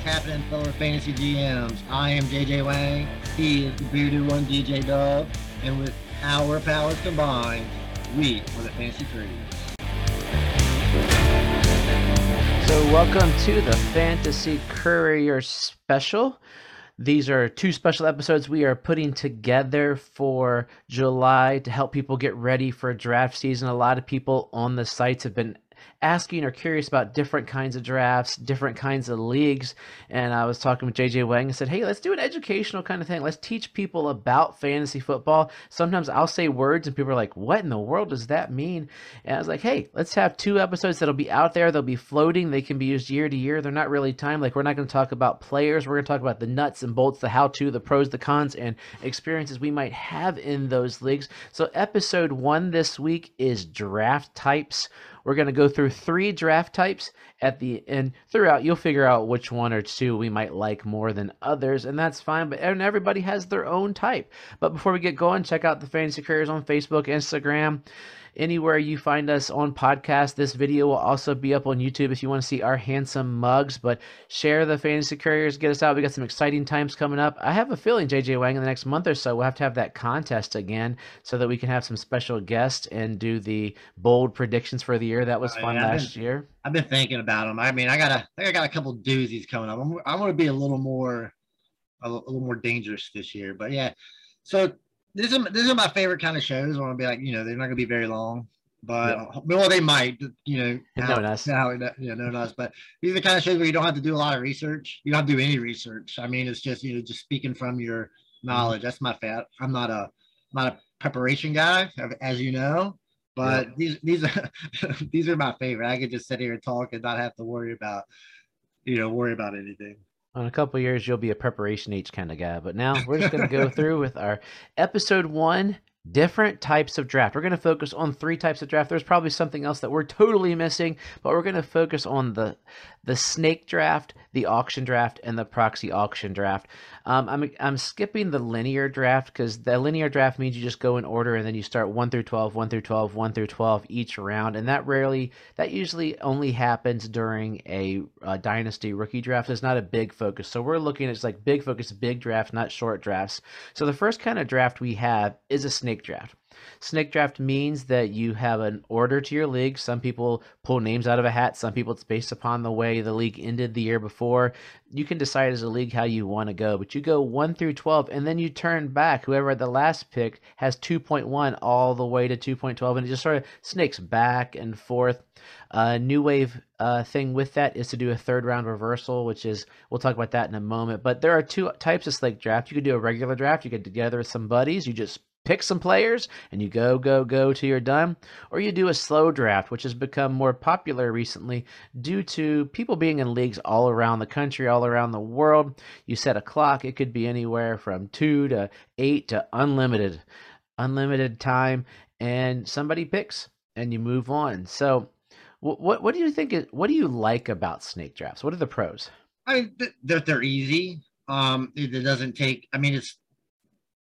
happening, fellow fantasy GMs? I am JJ Wang. He is the bearded one, DJ Dove. And with our powers combined, we are the Fantasy Couriers. So, welcome to the Fantasy Courier special. These are two special episodes we are putting together for July to help people get ready for draft season. A lot of people on the sites have been asking or curious about different kinds of drafts, different kinds of leagues. And I was talking with JJ Wang and said, hey, let's do an educational kind of thing. Let's teach people about fantasy football. Sometimes I'll say words and people are like, what in the world does that mean? And I was like, hey, let's have two episodes that'll be out there. They'll be floating. They can be used year to year. They're not really timed. Like, we're not going to talk about players. We're going to talk about the nuts and bolts, the how to, the pros, the cons, and experiences we might have in those leagues. So, episode one this week is draft types. We're going to go through three draft types at the end. Throughout, you'll figure out which one or two we might like more than others, and that's fine. But and everybody has their own type. But before we get going, check out the Fantasy Couriers on Facebook, Instagram anywhere you find us on podcast. This video will also be up on YouTube if you want to see our handsome mugs. But share the fantasy couriers, get us out. We got some exciting times coming up. I have a feeling JJ Wang in the next month or so we'll have to have that contest again so that we can have some special guests and do the bold predictions for the year. That was fun last been, year. I've been thinking about them. I mean, I got a, I, I got a couple doozies coming up. I'm, I want to be a little more, a, a little more dangerous this year. But yeah, so this is this is my favorite kind of shows. I want to be like, you know, they're not gonna be very long, but yep. well, they might, you know, how, no. How, you know, no, us. But these are the kind of shows where you don't have to do a lot of research. You don't have to do any research. I mean, it's just you know, just speaking from your knowledge. Mm-hmm. That's my fat. I'm not a not a preparation guy, as you know. But yep. these these are these are my favorite. I could just sit here and talk and not have to worry about, you know, worry about anything in a couple years you'll be a preparation H kind of guy. But now we're just going to go through with our episode one different types of draft. We're going to focus on three types of draft. There's probably something else that we're totally missing, but we're going to focus on the the snake draft, the auction draft, and the proxy auction draft. Um, I'm I'm skipping the linear draft because the linear draft means you just go in order and then you start one through 12, 1 through 12, 1 through 12 each round, and that rarely that usually only happens during a, a dynasty rookie draft. It's not a big focus, so we're looking at like big focus, big draft, not short drafts. So the first kind of draft we have is a snake draft. Snake draft means that you have an order to your league. Some people pull names out of a hat. Some people it's based upon the way the league ended the year before. You can decide as a league how you want to go, but you go 1 through 12 and then you turn back. Whoever the last pick has 2.1 all the way to 2.12 and it just sort of snakes back and forth. Uh, new wave uh, thing with that is to do a third round reversal, which is we'll talk about that in a moment. But there are two types of snake draft. You could do a regular draft. You get together with some buddies. You just pick some players and you go, go, go till you're done. Or you do a slow draft, which has become more popular recently due to people being in leagues all around the country, all around the world. You set a clock, it could be anywhere from two to eight to unlimited, unlimited time, and somebody picks and you move on. So, what what, do you think? Is, what do you like about snake drafts? What are the pros? I mean, they're, they're easy. Um, it doesn't take. I mean, it's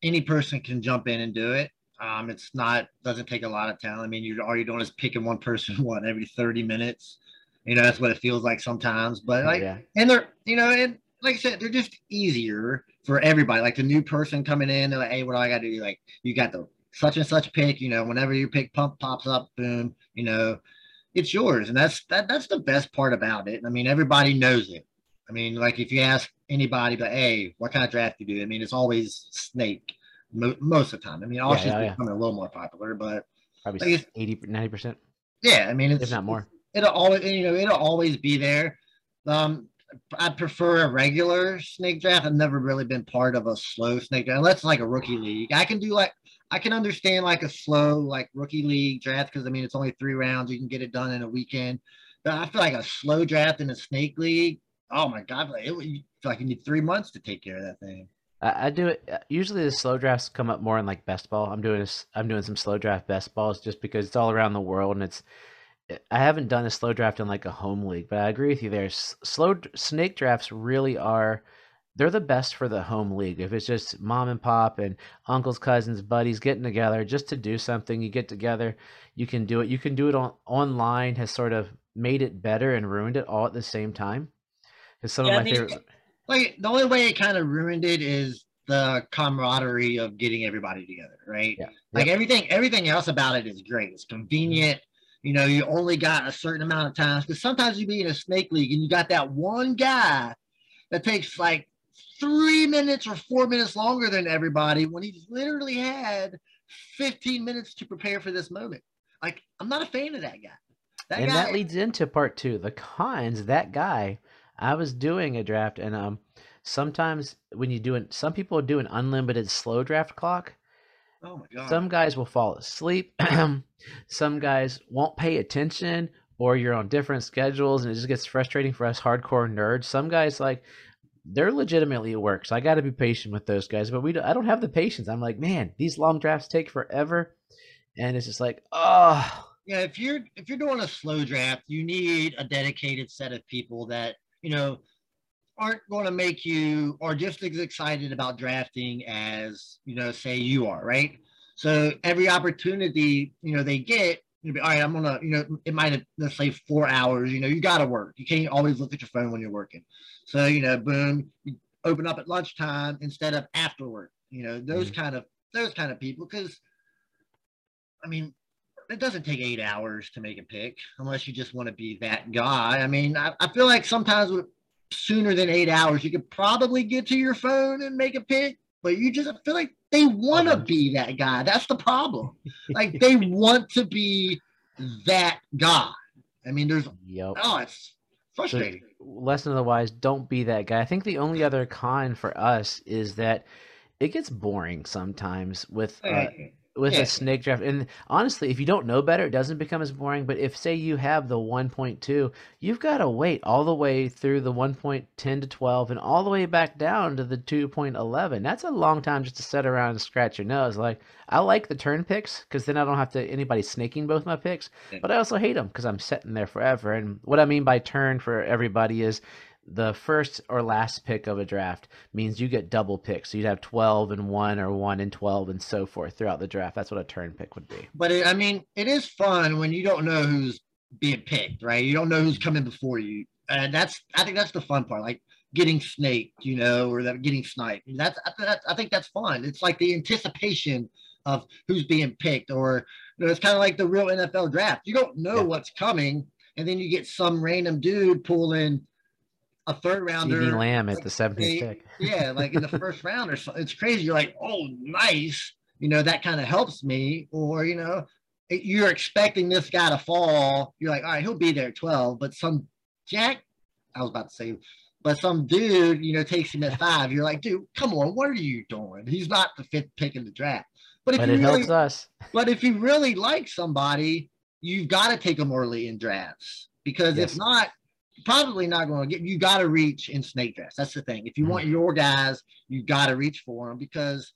any person can jump in and do it. Um, it's not doesn't take a lot of talent. I mean, you're all you're doing is picking one person what every 30 minutes. You know, that's what it feels like sometimes. But like, yeah. and they're you know, and like I said, they're just easier for everybody. Like the new person coming in, they're like, hey, what do I got to do? Like, you got the such and such pick. You know, whenever your pick pump pops up, boom. You know, it's yours, and that's that. That's the best part about it. I mean, everybody knows it. I mean, like if you ask anybody, but hey, what kind of draft do you do? I mean, it's always snake mo- most of the time. I mean, auctions yeah, yeah, yeah. becoming a little more popular, but probably like 80, 90 percent. Yeah, I mean, it's if not more. It'll always, you know, it'll always be there. Um, I prefer a regular snake draft. I've never really been part of a slow snake draft, unless it's like a rookie league. I can do like I can understand like a slow like rookie league draft because I mean it's only three rounds. You can get it done in a weekend. But I feel like a slow draft in a snake league oh my god, like it, like you need three months to take care of that thing. I, do it. Uh, usually, the slow drafts come up more in like best ball. I'm doing. I'm doing some slow draft best balls just because it's all around the world and it's. I haven't done a slow draft in like a home league, but I agree with you there. Slow snake drafts really are. They're the best for the home league. If it's just mom and pop and uncles, cousins, buddies getting together just to do something, you get together, you can do it. You can do it on online. Has sort of made it better and ruined it all at the same time Because some Yeah, of my favorite. like the only way it kind of ruined it is the camaraderie of getting everybody together, right? Yeah. Like everything, everything else about it is great. It's convenient. Mm-hmm. You know, you only got a certain amount of times because sometimes you be in a snake league and you got that one guy that takes like three minutes or four minutes longer than everybody when he's literally had 15 minutes to prepare for this moment. Like, I'm not a fan of that guy. That and guy, that leads into part two the cons that guy i was doing a draft and um sometimes when you do it some people do an unlimited slow draft clock. Oh my god. some guys will fall asleep some guys won't pay attention or you're on different schedules and it just gets frustrating for us hardcore nerds. Some guys like they're legitimately at work so i got to be patient with those guys but we i don't have the patience. I'm like man these long drafts take forever. And it's just like oh yeah, if you're if you're doing a slow draft, you need a dedicated set of people that you know aren't going to make you or just as excited about drafting as you know, say you are, right? So every opportunity you know they get, you'll be all right. I'm gonna you know it might have let's say four hours. You know you got to work. You can't always look at your phone when you're working. So you know, boom, you open up at lunchtime instead of after work. You know those Mhm. kind of those kind of people because. I mean, it doesn't take eight hours to make a pick unless you just want to be that guy. I mean, I, I feel like sometimes with, sooner than eight hours, you could probably get to your phone and make a pick, but you just feel like they want to be that guy. That's the problem. Like they want to be that guy. I mean, there's yep oh, it's frustrating. lesson of the wise don't be that guy i think the only other con for us is that it gets boring sometimes with uh, with Yeah. a snake draft and honestly if you don't know better it doesn't become as boring but if say you have the 1.2 you've got to wait all the way through the 1.10 to 12 and all the way back down to the 2.11 that's a long time just to sit around and scratch your nose like i like the turn picks because then i don't have to anybody snaking both my picks Yeah. but i also hate them because i'm sitting there forever and what i mean by turn for everybody is the first or last pick of a draft means you get double picks. So you'd have 12 and 1 or 1 and 12 and so forth throughout the draft. That's what a turn pick would be. But it, I mean, it is fun when you don't know who's being picked, right? You don't know who's coming before you, and that's I think that's the fun part, like getting snaked, you know, or that getting sniped. That's I, th- I think that's fun. It's like the anticipation of who's being picked, or you know, it's kind of like the real NFL draft. You don't know Yeah. what's coming, and then you get some random dude pulling a third rounder. CeeDee Lamb at the like, 17th they- pick. yeah, like in the first round or something. It's crazy. You're like, oh, nice. You know, that kind of helps me. Or, you know, you're expecting this guy to fall. You're like, all right, he'll be there at 12. But some Jack, I was about to say, but some dude, you know, takes him at five. You're like, dude, come on, what are you doing? He's not the fifth pick in the draft. But if But you it really, helps us. but if you really like somebody, you've got to take them early in drafts because Yes. if not, probably not going to get. You got to reach in snake drafts. That's the thing. If you Mm-hmm. want your guys, you got to reach for them because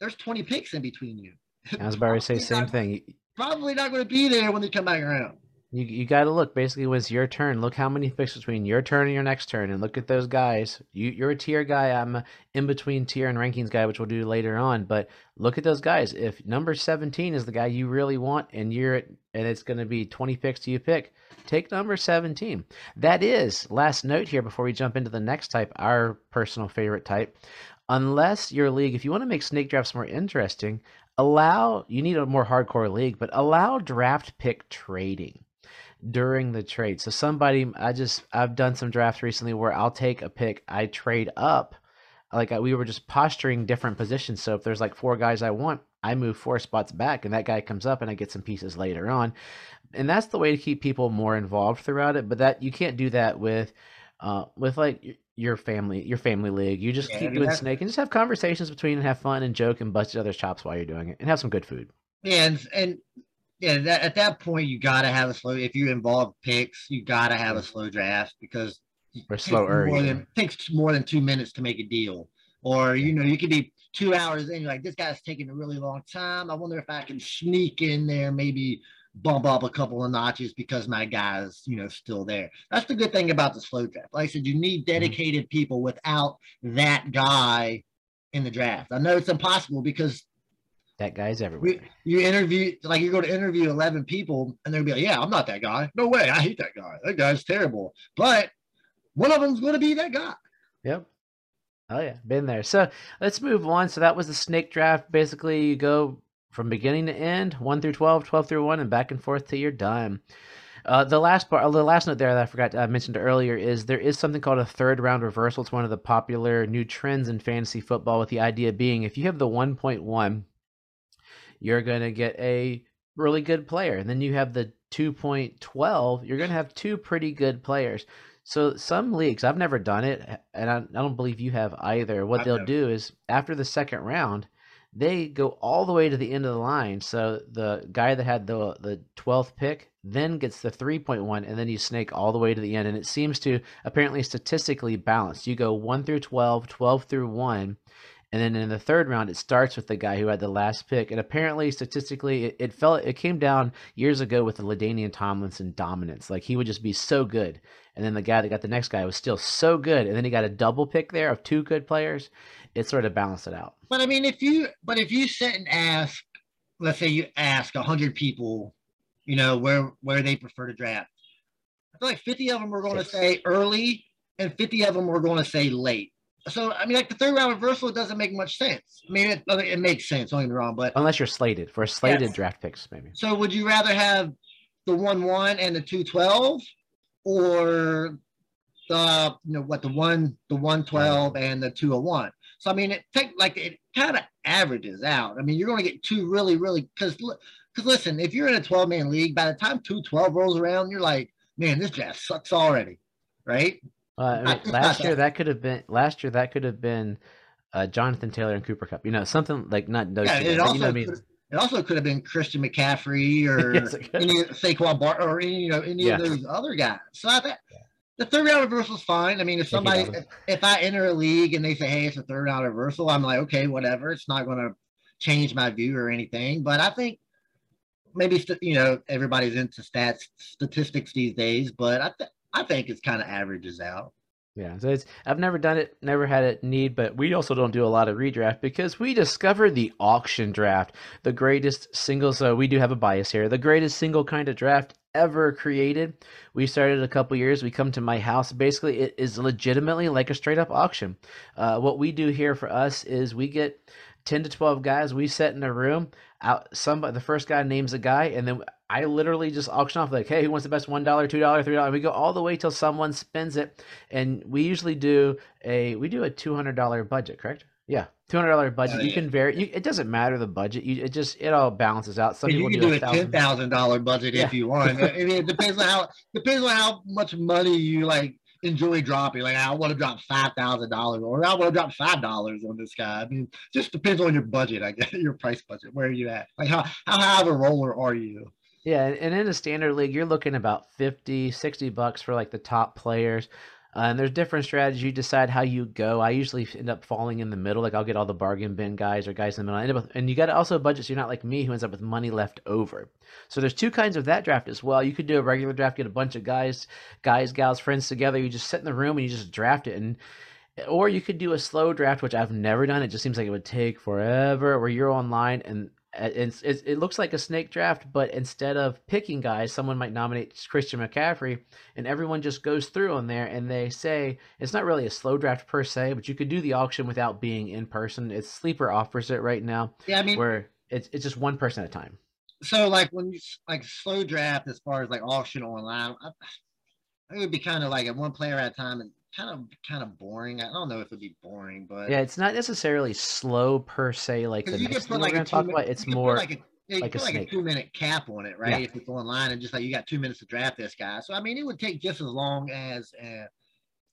there's 20 picks in between you. I was about to say same not- thing. Probably not going to be there when they come back around. You you got to look basically when it's your turn. Look how many picks between your turn and your next turn, and look at those guys. You you're a tier guy. I'm a in between tier and rankings guy, which we'll do later on. But look at those guys. If number 17 is the guy you really want, and you're and it's going to be 20 picks to you pick, take number 17. That is last note here before we jump into the next type, our personal favorite type. Unless your league, if you want to make snake drafts more interesting, allow you need a more hardcore league, but allow draft pick trading during the trade. So somebody I just I've done some drafts recently where I'll take a pick, I trade up. Like I, we were just posturing different positions. So if there's like four guys I want, I move four spots back and that guy comes up and I get some pieces later on. And that's the way to keep people more involved throughout it, but that you can't do that with uh with like your family your family league. You just Yeah, keep doing snake and just have conversations between and have fun and joke and bust each other's chops while you're doing it and have some good food. Yeah, and, and yeah, that, at that point you got to have a slow. If you involve picks, you got to have a slow draft because it takes more than takes more than two minutes to make a deal. Or you know, you could be two hours in. You're like, this guy's taking a really long time. I wonder if I can sneak in there, maybe bump up a couple of notches because my guy's you know still there. That's the good thing about the slow draft. Like I said, you need dedicated people. Without that guy in the draft, I know it's impossible because That guy's everywhere. you interview like you go to interview 11 people and they'll be like yeah i'm not that guy no way i hate that guy that guy's terrible but one of them's going to be that guy. Yep. Oh yeah, been there. So let's move on. So that was the snake draft. Basically, you go from beginning to end, one through 12, 12 through one, and back and forth till you're done. Uh, the last part, the last note there that I forgot I mentioned earlier is there is something called a third round reversal. It's one of the popular new trends in fantasy football. With the idea being, if you have the 1.1, you're going to get a really good player, and then you have the 2.12, you're going to have two pretty good players. So some leagues, I've never done it, and I, I don't believe you have either. What I've they'll never. do is after the second round, they go all the way to the end of the line. So the guy that had the the twelfth pick then gets the three point one, and then you snake all the way to the end. And it seems to apparently statistically balanced. You go one through 12, 12 through one, and then in the third round, it starts with the guy who had the last pick. And apparently, statistically, it, it fell. It came down years ago with the LaDainian Tomlinson dominance. Like he would just be so good, and then the guy that got the next guy was still so good, and then he got a double pick there of two good players. It sort of balanced it out. But I mean, if you but if you sit and ask, let's say you ask hundred people, you know where where they prefer to draft, I feel like fifty of them are going to say early, and fifty of them are going to say late. So I mean, like the third round reversal it doesn't make much sense. I mean, it, it makes sense. Don't get me wrong, but Unless you're slated for a slated Yes. draft picks, maybe. so would you rather have the one one and the two twelve, or the you know what the one the one twelve and the two hundred one? So I mean, it take like it kind of averages out. I mean, you're going to get two really really because because listen, if you're in a twelve man league, by the time two twelve rolls around, you're like, man, this draft sucks already, right? Uh, I mean, last year that. could have been last year that could have been uh, Jonathan Taylor and Cooper Kupp. You know, something like not those Yeah, it also you know what I mean. could, it also could have been Christian McCaffrey or Yes, it could. any Saquon Bar or any you know any Yeah. of those other guys. So I think the third round reversal is fine. I mean, if somebody if, if I enter a league and they say, hey, it's a third round reversal, I'm like, okay, whatever. It's not going to change my view or anything. But I think maybe st- you know everybody's into stats statistics these days, but I th- I think it's kind of averages out. Yeah, so it's I've never done it, never had it need, but we also don't do a lot of redraft because we discovered the auction draft, the greatest single. So we do have a bias here, the greatest single kind of draft ever created. We started a couple years. We come to my house. Basically, it is legitimately like a straight up auction. Uh, what we do here for us is we get. 10 to 12 guys we set in a room out somebody the first guy names a guy and then i literally just auction off like hey who wants the best $1 $2 $3 we go all the way till someone spends it and we usually do a we do a $200 budget correct yeah $200 uh, budget Oh, you yeah. can vary you, it doesn't matter the budget you it just it all balances out some you can do do a ten thousand thousand dollar budget Yeah. if you want. I mean, it depends on how depends on how much money you like enjoy dropping. Like, I want to drop five thousand dollars, or I want to drop five dollars on this guy. I mean, just depends on your budget. I guess your price budget. Where are you at? Like, how how high of a roller are you? Yeah, and in a standard league, you're looking about 50, 60 bucks for like the top players. Uh, and there's different strategies. You decide how you go. I usually end up falling in the middle. Like I'll get all the bargain bin guys or guys in the middle. I end up with, and you got to also budget so you're not like me who ends up with money left over. So there's two kinds of that draft as well. You could do a regular draft, get a bunch of guys, guys, gals, friends together. You just sit in the room and you just draft it. And or you could do a slow draft, which I've never done. It just seems like it would take forever. Where you're online and it's, it's, it looks like a snake draft, but instead of picking guys, someone might nominate Christian McCaffrey, and everyone just goes through on there and they say it's not really a slow draft per se, but you could do the auction without being in person. It's Sleeper offers it right now, Yeah, I mean, where it's it's just one person at a time. so like when you like slow draft as far as like auction online, I, it would be kind of like a one player at a time and kind of kind of boring. I don't know if it'd be boring, but Yeah, it's not necessarily slow per se, like the next thing we're like going a to two talk minute, about. It's you can put more like a yeah, like a like a two minute cap on it, right? Yeah. If it's online and just like you got two minutes to draft this guy. So I mean, it would take just as long as uh,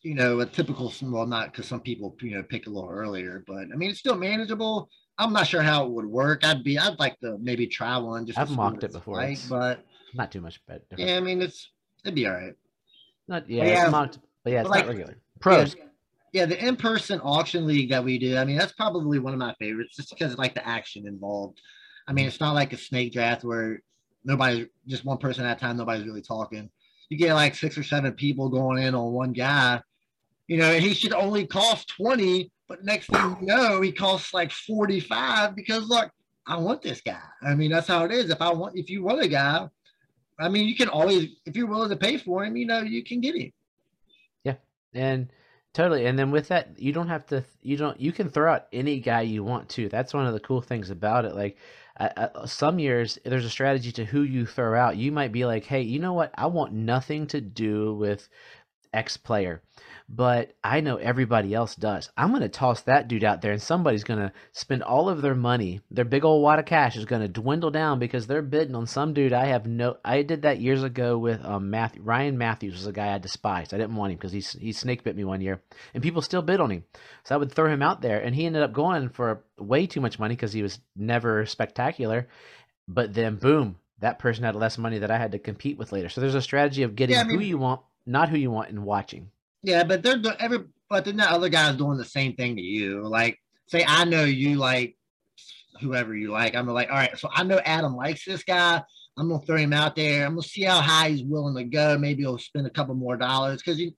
you know a typical. Well, not because some people you know pick a little earlier, but I mean it's still manageable. I'm not sure how it would work. I'd be I'd like to maybe try one just. I've mocked it before. like, but not too much better. yeah, I mean it's it'd be all right. Not yeah, yeah, it's mocked, but yeah, it's but not like- regular. Pros. Yeah, yeah, the in-person auction league that we do. I mean, that's probably one of my favorites, just because of like the action involved. I mean, it's not like a snake draft where nobody, just one person at a time, nobody's really talking. You get like six or seven people going in on one guy, you know, and he should only cost twenty, but next thing you know, he costs like forty-five because look, I want this guy. I mean, that's how it is. If I want, if you want a guy, I mean, you can always, if you're willing to pay for him, you know, you can get him. And totally. And then with that, you don't have to. You don't. You can throw out any guy you want to. That's one of the cool things about it. Like uh, some years, there's a strategy to who you throw out. You might be like, hey, you know what? I want nothing to do with X player but I know everybody else does. I'm going to toss that dude out there, and somebody's going to spend all of their money. Their big old wad of cash is going to dwindle down because they're bidding on some dude. I have no. I did that years ago with um, Matthew Ryan Mathews was a guy I despised. I didn't want him because he he snake bit me one year, and people still bid on him. So I would throw him out there, and he ended up going for way too much money because he was never spectacular. But then, boom, that person had less money that I had to compete with later. So there's a strategy of getting yeah, I mean, who you want, not who you want, in watching. Yeah, but they're every but then the other guys doing the same thing to you. Like, say I know you like whoever you like. I'm like, all right, so I know Adam likes this guy. I'm gonna throw him out there. I'm gonna see how high he's willing to go. Maybe he'll spend a couple more dollars because you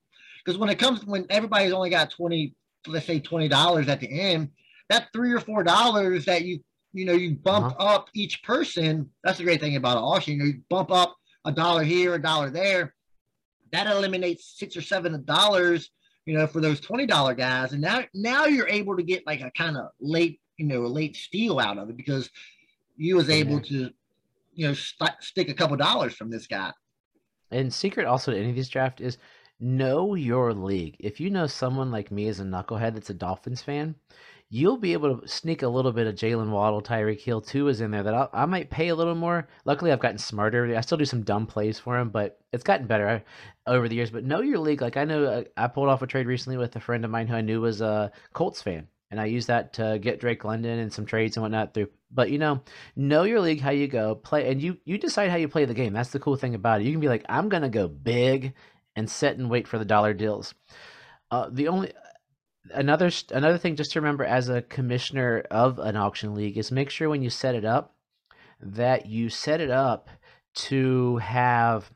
because when it comes when everybody's only got 20, let's say twenty dollars at the end, that three or four dollars that you you know you bump uh-huh. up each person. That's the great thing about an auction. You, know, you bump up a dollar here, a dollar there that eliminates six or seven dollars, you know, for those twenty dollar guys. And now now you're able to get like a kind of late, you know, a late steal out of it because you was able to, you know, st- stick a couple dollars from this guy. And secret also to any of these draft is know your league. If you know someone like me as a knucklehead that's a Dolphins fan, you'll be able to sneak a little bit of Jaylen Waddle, Tyreek Hill too is in there that I'll, i might pay a little more. Luckily, I've gotten smarter. I still do some dumb plays for him, but it's gotten better over the years. But know your league. Like I know uh, I pulled off a trade recently with a friend of mine who I knew was a Colts fan, and I used that to get Drake London and some trades and whatnot through. But you know, know your league, how you go play, and you you decide how you play the game. That's the cool thing about it. You can be like, I'm gonna go big and sit and wait for the dollar deals. Uh, the only another another thing just to remember as a commissioner of an auction league is make sure when you set it up that you set it up to have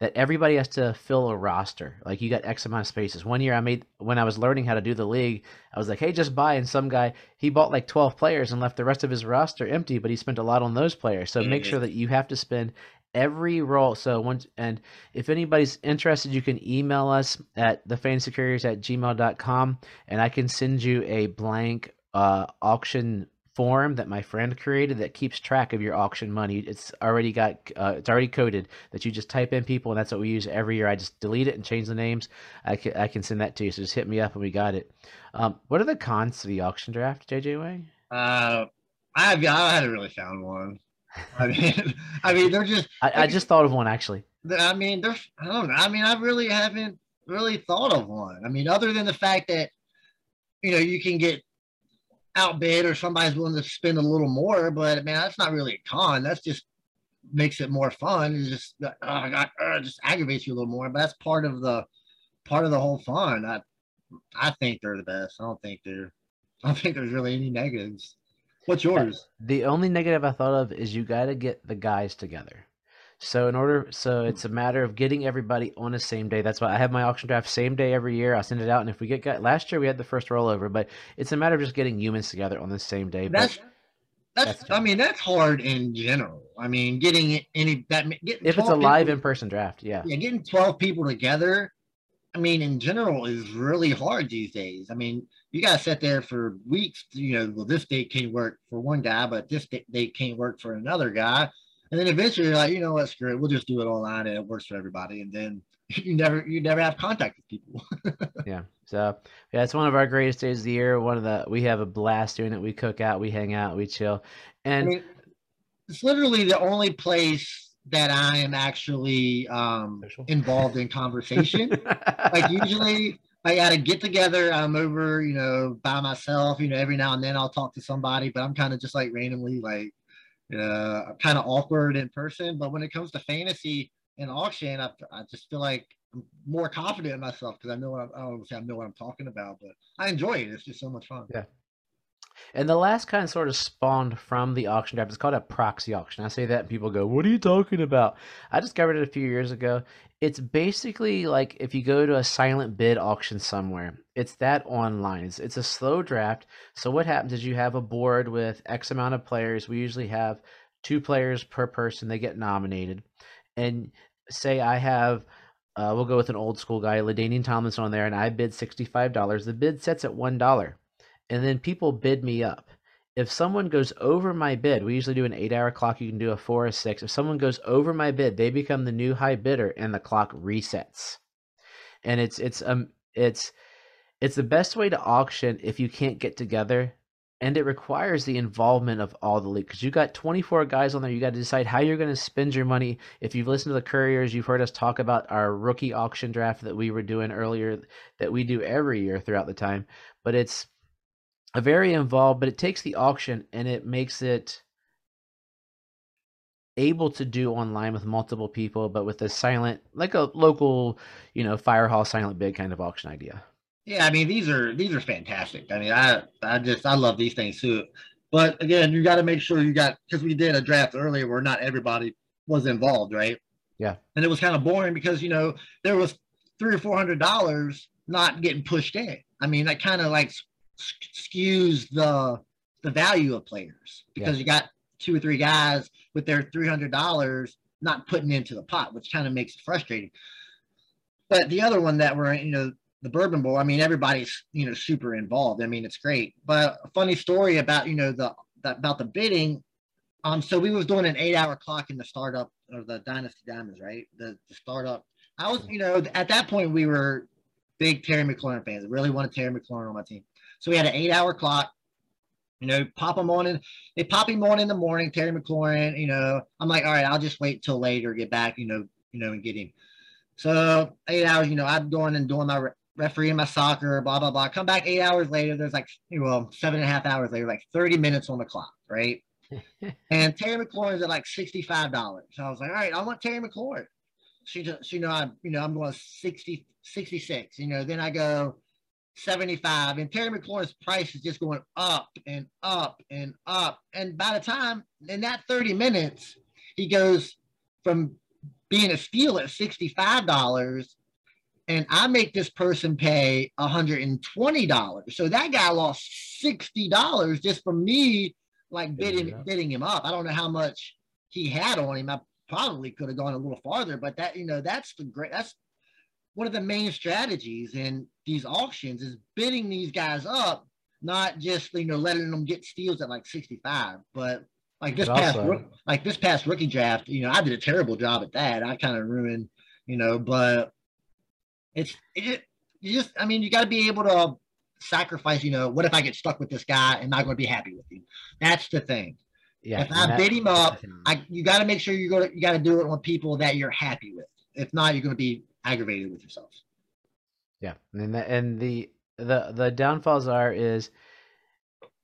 that everybody has to fill a roster. Like you got X amount of spaces. One year I made when I was learning how to do the league, I was like, hey, just buy. And some guy he bought like twelve players and left the rest of his roster empty, but he spent a lot on those players. So mm-hmm. make sure that you have to spend every role. So once and if anybody's interested, you can email us at thefantasycouriers at gmail.com and I can send you a blank uh, auction form that my friend created that keeps track of your auction money. It's already got uh, it's already coded that you just type in people and that's what we use every year. I just delete it and change the names. I can, I can send that to you. So just hit me up and we got it. Um, what are the cons to the auction draft, JJ Wang? Uh, I've I haven't really found one. I mean, I mean, they're just. I, I just thought of one actually. I mean, there's. I don't know. I mean, I really haven't really thought of one. I mean, other than the fact that, you know, you can get outbid or somebody's willing to spend a little more, but man, that's not really a con. That's just makes it more fun. It's just uh, uh, just aggravates you a little more. But that's part of the part of the whole fun. I I think they're the best. I don't think they're. I don't think there's really any negatives. What's yours? The only negative I thought of is you got to get the guys together. So in order, so hmm. it's a matter of getting everybody on the same day. That's why I have my auction draft same day every year. I send it out, and if we get last year we had the first rollover, but it's a matter of just getting humans together on the same day. That's that's, that's I mean that's hard in general. I mean getting any that getting if it's a live in person draft, yeah, yeah, getting twelve people together. I mean, in general, is really hard these days. I mean, you got to sit there for weeks. You know, well, this date can't work for one guy, but this date can't work for another guy. And then eventually, you're like, you know what, screw it. We'll just do it online, and it works for everybody. And then you never, you never have contact with people. yeah. So yeah, it's one of our greatest days of the year. One of the we have a blast doing it. We cook out, we hang out, we chill, and I mean, it's literally the only place that I am actually um, involved in conversation. like usually I got to get together. I'm over, you know, by myself. You know, every now and then I'll talk to somebody, but I'm kind of just like randomly, like, uh, kind of awkward in person. But when it comes to fantasy and auction, I, I just feel like I'm more confident in myself because I know what I'm, I I know what I'm talking about, but I enjoy it. It's just so much fun. Yeah. And the last kind of sort of spawned from the auction draft. It's called a proxy auction. I say that and people go, What are you talking about? I discovered it a few years ago. It's basically like if you go to a silent bid auction somewhere, it's that online. It's, it's a slow draft. So what happens is you have a board with X amount of players. We usually have two players per person, they get nominated. And say I have uh, we'll go with an old school guy, LaDainian Tomlinson on there, and I bid $65. The bid sets at $1. And then people bid me up. If someone goes over my bid, we usually do an eight hour clock, you can do a four or six. If someone goes over my bid, they become the new high bidder and the clock resets. And it's it's um it's it's the best way to auction if you can't get together and it requires the involvement of all the league because you got 24 guys on there. You got to decide how you're going to spend your money. If you've listened to the Couriers, you've heard us talk about our rookie auction draft that we were doing earlier, that we do every year throughout the time. But it's very involved, but it takes the auction and it makes it able to do online with multiple people, but with a silent, like a local, you know, fire hall silent bid kind of auction idea. Yeah, I mean these are these are fantastic. I mean, I I just I love these things too. But again, you got to make sure you got because we did a draft earlier where not everybody was involved, right? Yeah. And it was kind of boring because you know there was three or four hundred dollars not getting pushed in. I mean, that kind of like skews the the value of players because yeah. you got two or three guys with their three hundred dollars not putting into the pot, which kind of makes it frustrating. But the other one that we're you know the Bourbon Bowl, I mean, everybody's you know super involved. I mean, it's great. But a funny story about you know the, the about the bidding. Um, so we was doing an eight-hour clock in the startup of the Dynasty Diamonds, right? The, the startup. I was, you know, at that point we were big Terry McLaurin fans. I really wanted Terry McLaurin on my team. So we had an eight-hour clock. You know, pop them on in. They pop him on in the morning. Terry McLaurin. You know, I'm like, all right, I'll just wait till later, get back. You know, you know, and get him. So eight hours. You know, I'm going and doing my refereeing my soccer, blah, blah, blah. Come back eight hours later. There's like, well, seven and a half hours later, like 30 minutes on the clock, right? and Terry McLaurin's at like $65. So I was like, all right, I want Terry McLaurin. She just, you know, I'm, you know, I'm going 60, 66, you know, then I go 75 and Terry McLaurin's price is just going up and up and up. And by the time in that 30 minutes, he goes from being a steal at $65 and I make this person pay $120. So that guy lost $60 just from me like bidding bidding him up. I don't know how much he had on him. I probably could have gone a little farther, but that you know that's the great that's one of the main strategies in these auctions is bidding these guys up, not just you know letting them get steals at like 65, but like this past like this past rookie draft, you know, I did a terrible job at that. I kind of ruined, you know, but it's it, you just I mean you got to be able to sacrifice. You know, what if I get stuck with this guy and not going to be happy with him? That's the thing. Yeah, if I bid him up, I, you got to make sure you go. You got to do it with people that you're happy with. If not, you're going to be aggravated with yourself. Yeah, and the, and the the the downfalls are is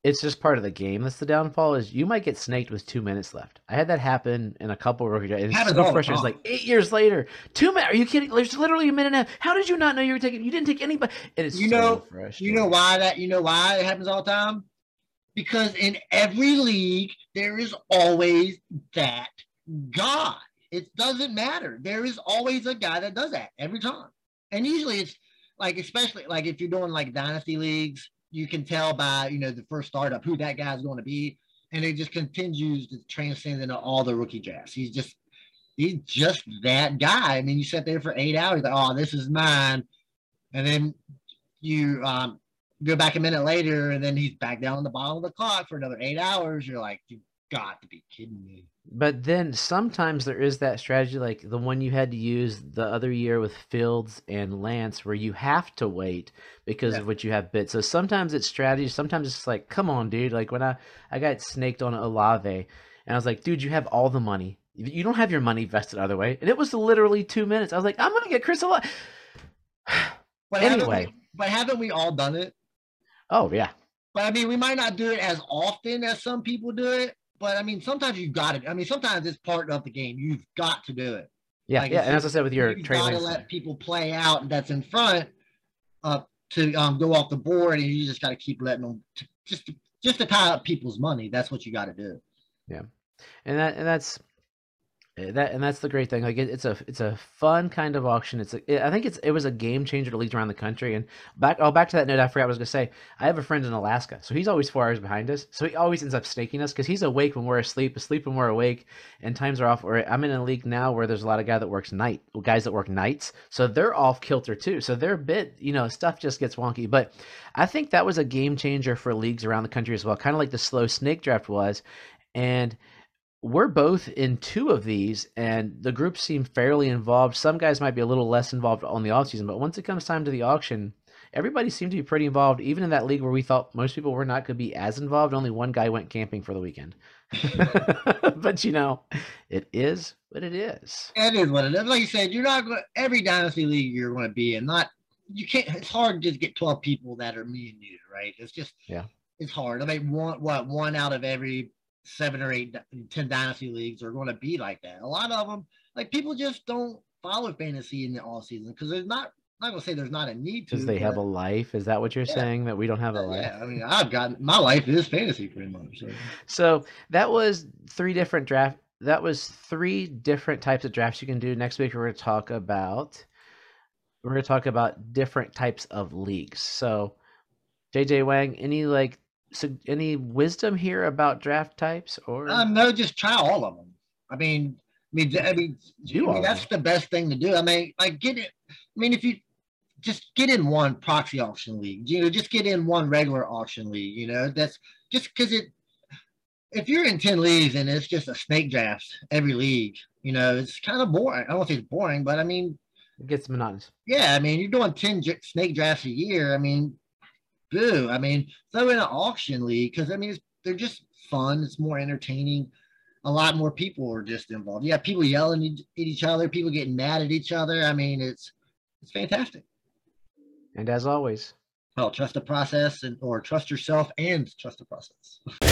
it's just part of the game. That's the downfall. Is you might get snaked with two minutes left. I had that happen in a couple rookie drafts. It's so frustrating. It's like eight years later, two minutes. Are you kidding? There's literally a minute and a half. How did you not know you were taking? You didn't take anybody. And it's you so know, you know why that? You know why it happens all the time? Because in every league there is always that guy. It doesn't matter. There is always a guy that does that every time, and usually it's like especially like if you're doing like dynasty leagues you can tell by you know the first startup who that guy's going to be, and it just continues to transcend into all the rookie drafts. He's just he's just that guy. I mean, you sit there for eight hours, like, oh, this is mine, and then you um, go back a minute later, and then he's back down on the bottom of the clock for another eight hours. You're like, got to be kidding me. But then sometimes there is that strategy, like the one you had to use the other year with Fields and Lance, where you have to wait because yeah. of what you have bit. So sometimes it's strategy. Sometimes it's like, come on, dude. Like when I I got snaked on Olave, and I was like, dude, you have all the money. You don't have your money vested other way, and it was literally two minutes. I was like, I'm gonna get Chris Olave. but anyway, haven't we, but haven't we all done it? Oh yeah. But I mean, we might not do it as often as some people do it but I mean, sometimes you've got to. I mean, sometimes it's part of the game. You've got to do it. Yeah, like yeah. And as I said with your you've got to let people play out that's in front uh, to um, go off the board, and you just got to keep letting them to, just to, just to tie up people's money. That's what you got to do. Yeah, and that and that's Eh, that and that's the great thing. Like it, it's a it's a fun kind of auction. It's a, it, I think it's it was a game changer to leagues around the country. And back oh back to that note, I forgot I was gonna say. I have a friend in Alaska, so he's always four hours behind us. So he always ends up snaking us because he's awake when we're asleep, asleep when we're awake, and times are off. Or I'm in a league now where there's a lot of guy that works night guys that work nights, so they're off kilter too. So they're a bit you know stuff just gets wonky. But I think that was a game changer for leagues around the country as well, kind of like the slow snake draft was, and we're both in two of these, and the groups seem fairly involved. Some guys might be a little less involved on the off season, but once it comes time to the auction, everybody seemed to be pretty involved. Even in that league where we thought most people were not going to be as involved, only one guy went camping for the weekend. but you know, it is what it is. It is what it is. Like you said, you're not going every dynasty league you're going to be in. Not you can't. It's hard to just get 12 people that are me and you, right? It's just yeah. It's hard. I mean, one what one out of every seven or eight, ten dynasty leagues are going to be like that. A lot of them, like people just don't follow fantasy in the all season because there's not. I'm not gonna say there's not a need to. Because they have a life. Is that what you're yeah. saying? That we don't have a life? Yeah, I mean, I've got my life is fantasy pretty much. So. so that was three different draft. That was three different types of drafts you can do. Next week we're going to talk about. We're going to talk about different types of leagues. So, JJ Wang, any like any wisdom here about draft types or? Um, no just try all of them i mean i mean i mean, I mean that's the best thing to do. I mean like get it i mean if you just get in one proxy auction league you know just get in one regular auction league you know that's just because it if you're in 10 leagues and it's just a snake draft every league you know it's kind of boring. I don't think it's boring but i mean it gets monotonous. Yeah i mean you're doing 10 snake drafts a year i mean boo. I mean, throw in an auction league because I mean they're just fun. It's more entertaining. A lot more people are just involved. Yeah, have people yelling at each other, people getting mad at each other. I mean, it's it's fantastic. And as always, well, trust the process and or trust yourself and trust the process.